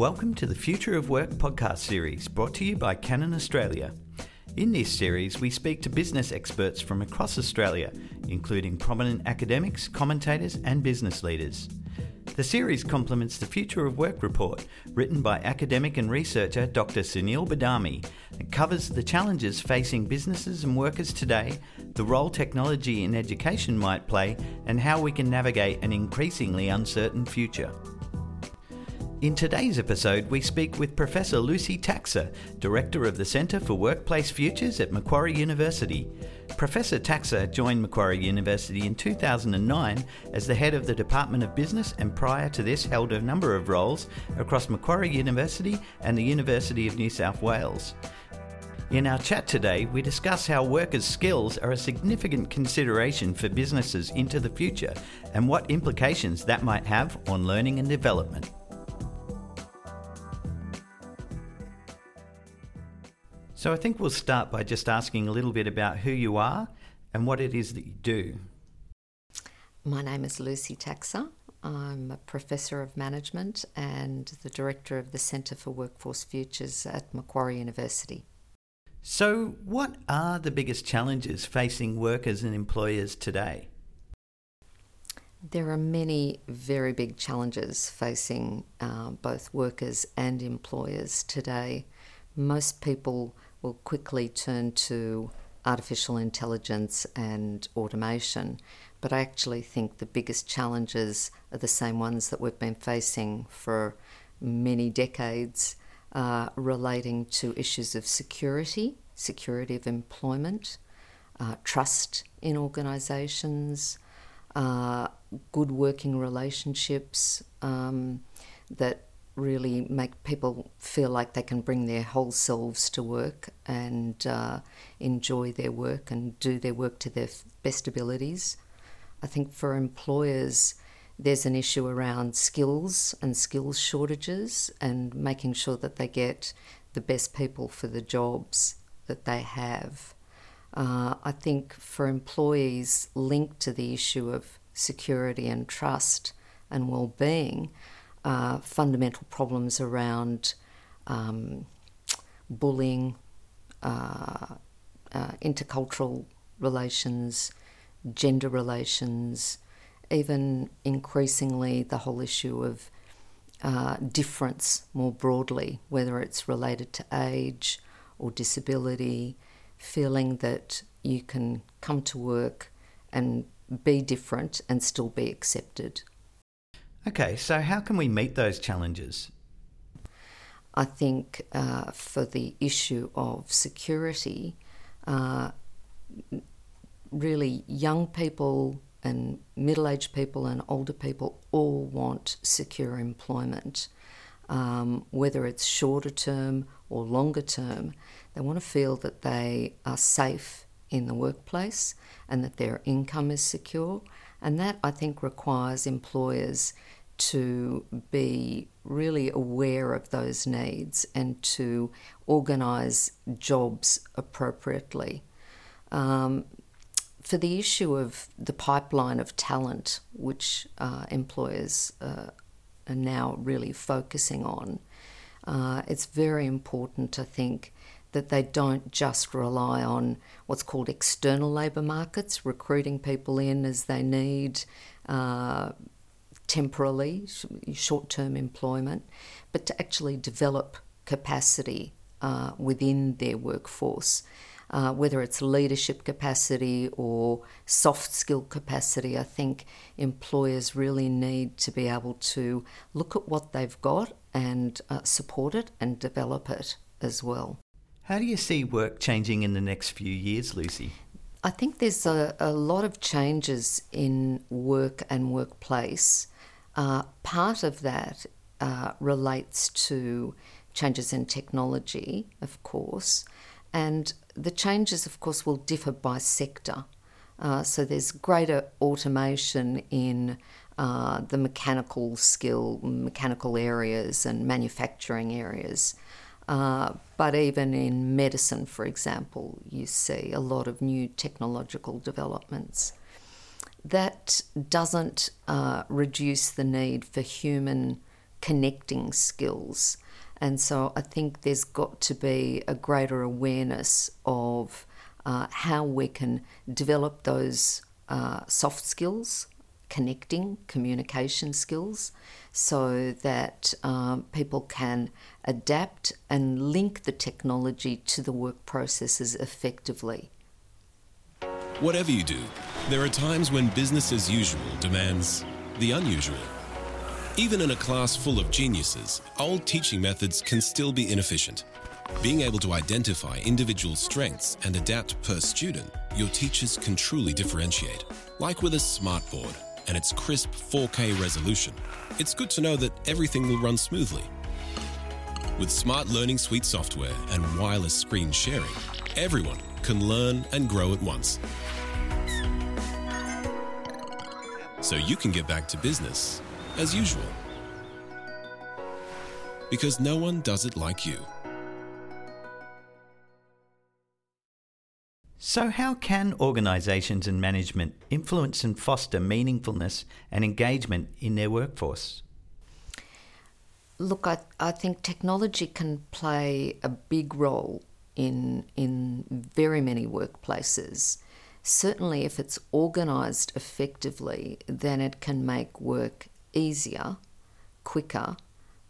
Welcome to the Future of Work podcast series brought to you by Canon Australia. In this series, we speak to business experts from across Australia, including prominent academics, commentators, and business leaders. The series complements the Future of Work report, written by academic and researcher Dr. Sunil Badami, and covers the challenges facing businesses and workers today, the role technology in education might play, and how we can navigate an increasingly uncertain future. In today's episode, we speak with Professor Lucy Taksa, Director of the Centre for Workplace Futures at Macquarie University. Professor Taksa joined Macquarie University in 2009 as the head of the Department of Business and prior to this held a number of roles across Macquarie University and the University of New South Wales. In our chat today, we discuss how workers' skills are a significant consideration for businesses into the future and what implications that might have on learning and development. So I think we'll start by just asking a little bit about who you are and what it is that you do. My name is Lucy Taksa. I'm a professor of management and the director of the Centre for Workforce Futures at Macquarie University. So, what are the biggest challenges facing workers and employers today? There are many very big challenges facing uh, both workers and employers today. Most people will quickly turn to artificial intelligence and automation. But I actually think the biggest challenges are the same ones that we've been facing for many decades, uh, relating to issues of security, security of employment, uh, trust in organisations, uh, good working relationships um, that really make people feel like they can bring their whole selves to work and uh, enjoy their work and do their work to their best abilities. I think for employers, there's an issue around skills and skills shortages and making sure that they get the best people for the jobs that they have. Uh, I think for employees linked to the issue of security and trust and well-being, uh, fundamental problems around um, bullying, uh, uh, intercultural relations, gender relations, even increasingly the whole issue of uh, difference more broadly, whether it's related to age or disability, feeling that you can come to work and be different and still be accepted. Okay, so how can we meet those challenges? I think uh, for the issue of security, uh, really young people and middle aged people and older people all want secure employment. Um, whether it's shorter term or longer term, they want to feel that they are safe in the workplace and that their income is secure. And that I think requires employers to be really aware of those needs and to organise jobs appropriately. Um, for the issue of the pipeline of talent, which uh, employers uh, are now really focusing on, uh, it's very important, I think, that they don't just rely on what's called external labour markets, recruiting people in as they need, uh, temporarily, short term employment, but to actually develop capacity uh, within their workforce. Uh, whether it's leadership capacity or soft skill capacity, I think employers really need to be able to look at what they've got and uh, support it and develop it as well. How do you see work changing in the next few years, Lucy? I think there's a, a lot of changes in work and workplace uh, part of that uh, relates to changes in technology, of course, and the changes, of course, will differ by sector. Uh, so there's greater automation in uh, the mechanical skill, mechanical areas, and manufacturing areas. Uh, but even in medicine, for example, you see a lot of new technological developments that doesn't uh, reduce the need for human connecting skills. And so I think there's got to be a greater awareness of uh, how we can develop those uh, soft skills, connecting, communication skills, so that um, people can adapt and link the technology to the work processes effectively. Whatever you do, there are times when business as usual demands the unusual. Even in a class full of geniuses, old teaching methods can still be inefficient. Being able to identify individual strengths and adapt per student, your teachers can truly differentiate. Like with a smartboard and its crisp 4K resolution, it's good to know that everything will run smoothly. With Smart Learning Suite software and wireless screen sharing, everyone can learn and grow at once. So you can get back to business as usual. Because no one does it like you. So, how can organisations and management influence and foster meaningfulness and engagement in their workforce? Look, I, I think technology can play a big role in, in very many workplaces. Certainly, if it's organised effectively, then it can make work easier, quicker,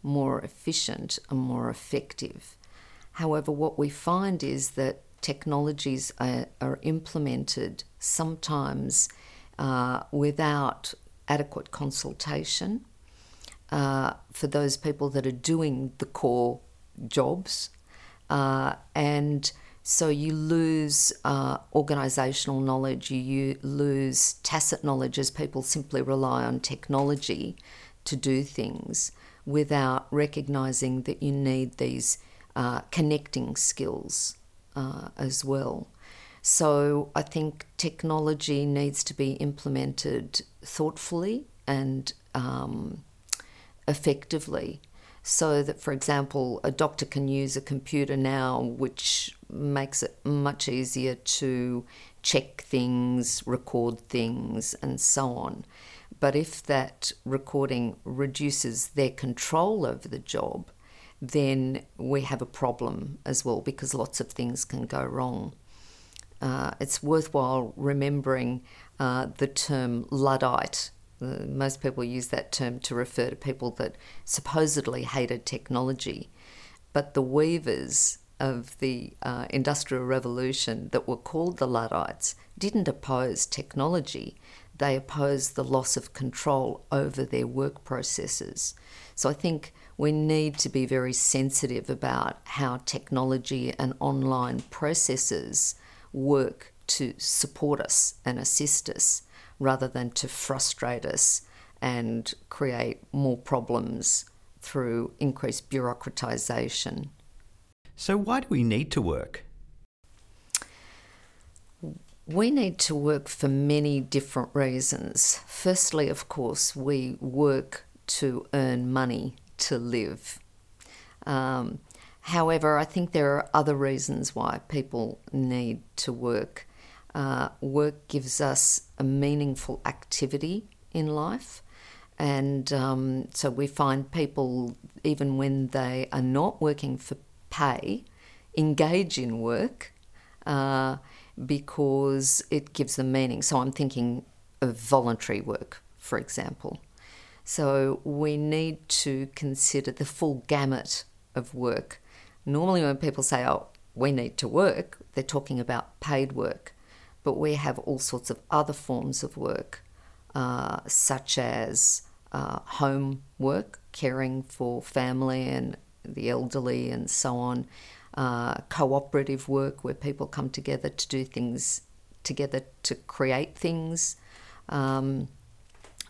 more efficient, and more effective. However, what we find is that technologies are, are implemented sometimes uh, without adequate consultation uh, for those people that are doing the core jobs. Uh, and so you lose uh, organisational knowledge, you, you lose tacit knowledge as people simply rely on technology to do things without recognising that you need these uh, connecting skills uh, as well. So I think technology needs to be implemented thoughtfully and um, effectively. So that, for example, a doctor can use a computer now, which makes it much easier to check things, record things, and so on. But if that recording reduces their control over the job, then we have a problem as well because lots of things can go wrong. Uh, it's worthwhile remembering uh, the term Luddite. Most people use that term to refer to people that supposedly hated technology. But the weavers of the uh, Industrial Revolution that were called the Luddites didn't oppose technology, they opposed the loss of control over their work processes. So I think we need to be very sensitive about how technology and online processes work to support us and assist us rather than to frustrate us and create more problems through increased bureaucratisation. So, why do we need to work? We need to work for many different reasons. Firstly, of course, we work to earn money to live. Um, however, I think there are other reasons why people need to work. Uh, work gives us a meaningful activity in life. And um, so we find people, even when they are not working for pay, engage in work uh, because it gives them meaning. So I'm thinking of voluntary work, for example. So we need to consider the full gamut of work. Normally, when people say, oh, we need to work, they're talking about paid work. But we have all sorts of other forms of work, uh, such as uh, home work, caring for family and the elderly, and so on, uh, cooperative work where people come together to do things together to create things. Um,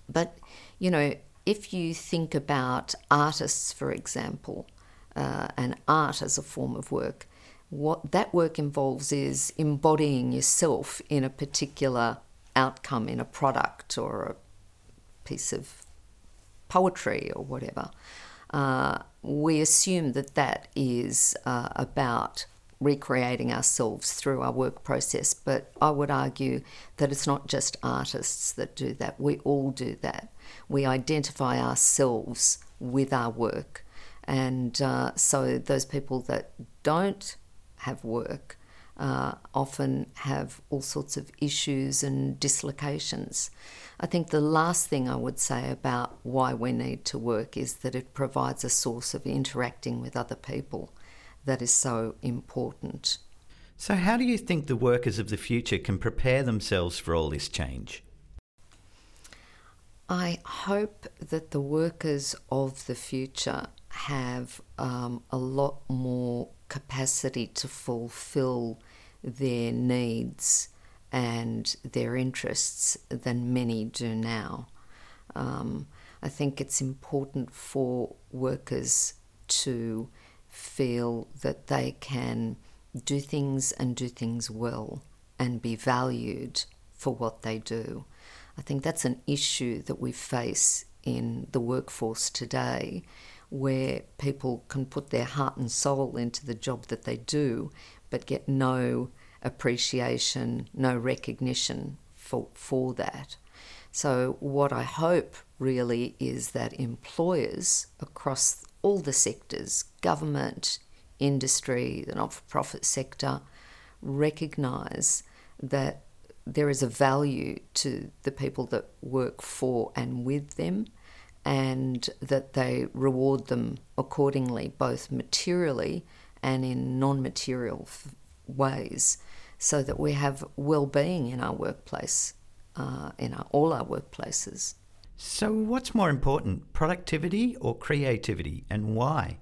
but you know, if you think about artists, for example, uh, and art as a form of work, what that work involves is embodying yourself in a particular outcome, in a product or a piece of poetry or whatever. Uh, we assume that that is uh, about recreating ourselves through our work process. But I would argue that it's not just artists that do that, we all do that. We identify ourselves with our work. And uh, so those people that don't have work uh, often have all sorts of issues and dislocations. I think the last thing I would say about why we need to work is that it provides a source of interacting with other people that is so important. So, how do you think the workers of the future can prepare themselves for all this change? I hope that the workers of the future have um, a lot more capacity to fulfill their needs and their interests than many do now. Um, I think it's important for workers to feel that they can do things and do things well and be valued for what they do. I think that's an issue that we face in the workforce today where people can put their heart and soul into the job that they do but get no appreciation, no recognition for, for that. So, what I hope really is that employers across all the sectors government, industry, the not for profit sector recognise that there is a value to the people that work for and with them and that they reward them accordingly, both materially and in non material f- ways, so that we have well being in our workplace, uh, in our, all our workplaces. So, what's more important, productivity or creativity, and why?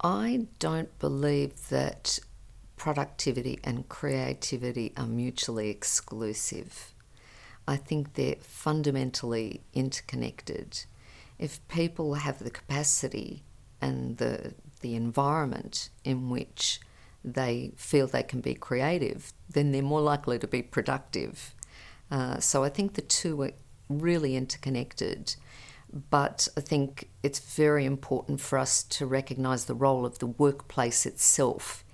I don't believe that productivity and creativity are mutually exclusive. I think they're fundamentally interconnected. If people have the capacity and the, the environment in which they feel they can be creative, then they're more likely to be productive. Uh, so I think the two are really interconnected. But I think it's very important for us to recognise the role of the workplace itself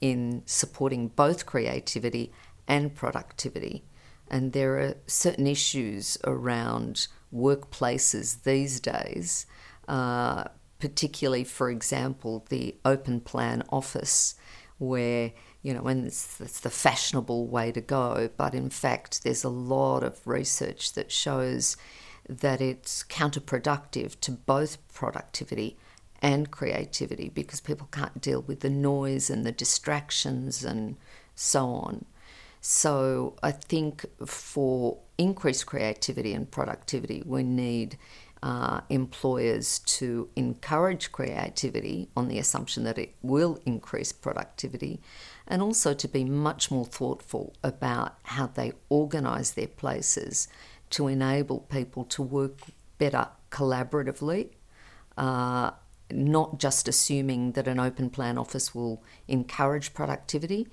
in supporting both creativity and productivity. And there are certain issues around workplaces these days, uh, particularly, for example, the open plan office, where you know, and it's, it's the fashionable way to go, but in fact, there's a lot of research that shows that it's counterproductive to both productivity and creativity because people can't deal with the noise and the distractions and so on. So I think for increased creativity and productivity, we need uh, employers to encourage creativity on the assumption that it will increase productivity, and also to be much more thoughtful about how they organise their places to enable people to work better collaboratively. Uh, not just assuming that an open plan office will encourage productivity,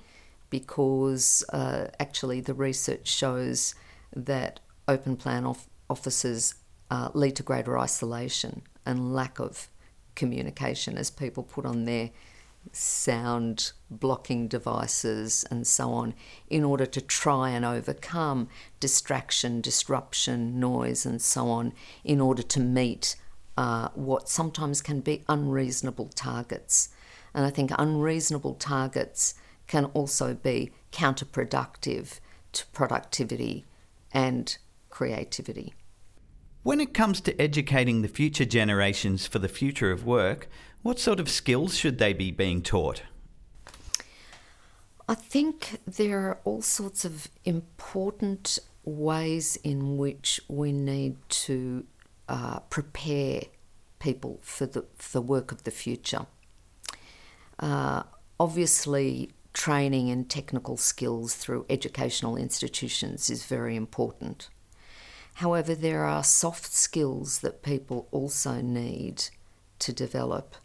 because uh, actually the research shows that open plan off- offices uh, lead to greater isolation and lack of communication as people put on their sound blocking devices and so on in order to try and overcome distraction, disruption, noise, and so on in order to meet uh, what sometimes can be unreasonable targets. And I think unreasonable targets can also be counterproductive to productivity and creativity. When it comes to educating the future generations for the future of work, what sort of skills should they be being taught? I think there are all sorts of important ways in which we need to uh, prepare people for the for work of the future. Uh, obviously, training and technical skills through educational institutions is very important. However, there are soft skills that people also need to develop.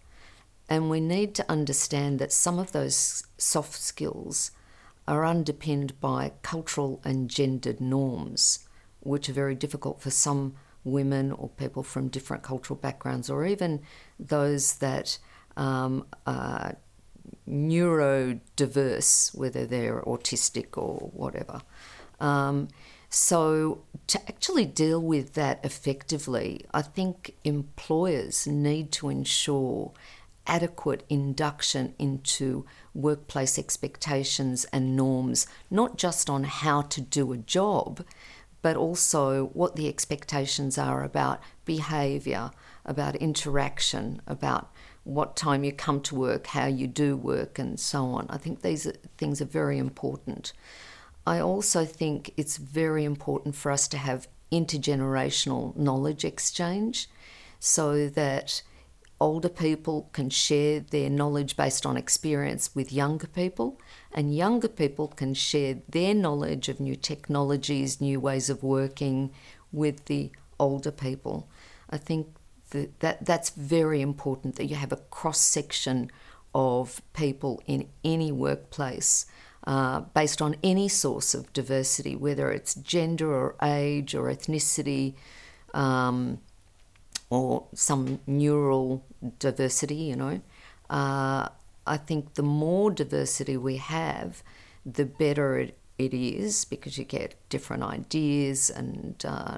And we need to understand that some of those soft skills are underpinned by cultural and gendered norms, which are very difficult for some women or people from different cultural backgrounds, or even those that um, are neurodiverse, whether they're autistic or whatever. Um, So, to actually deal with that effectively, I think employers need to ensure adequate induction into workplace expectations and norms, not just on how to do a job, but also what the expectations are about behaviour, about interaction, about what time you come to work, how you do work, and so on. I think these things are very important. I also think it's very important for us to have intergenerational knowledge exchange so that older people can share their knowledge based on experience with younger people, and younger people can share their knowledge of new technologies, new ways of working with the older people. I think that, that that's very important that you have a cross section of people in any workplace uh, based on any source of diversity, whether it's gender or age or ethnicity um, or some neural diversity, you know. Uh, I think the more diversity we have, the better it, it is because you get different ideas and uh,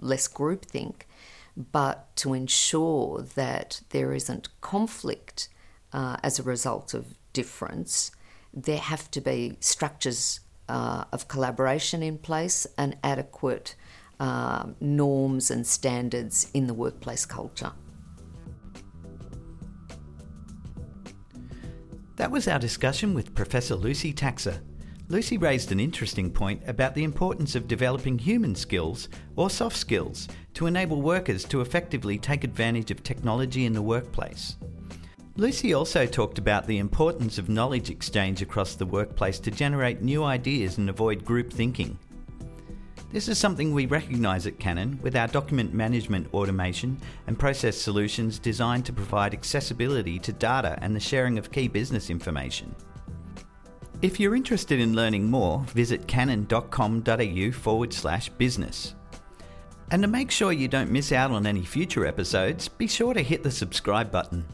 less groupthink. But to ensure that there isn't conflict uh, as a result of difference, there have to be structures uh, of collaboration in place and adequate uh, norms and standards in the workplace culture. That was our discussion with Professor Lucy Taksa. Lucy raised an interesting point about the importance of developing human skills, or soft skills, to enable workers to effectively take advantage of technology in the workplace. Lucy also talked about the importance of knowledge exchange across the workplace to generate new ideas and avoid group thinking. This is something we recognise at Canon with our document management automation and process solutions designed to provide accessibility to data and the sharing of key business information. If you're interested in learning more, visit canon.com.au forward slash business. And to make sure you don't miss out on any future episodes, be sure to hit the subscribe button.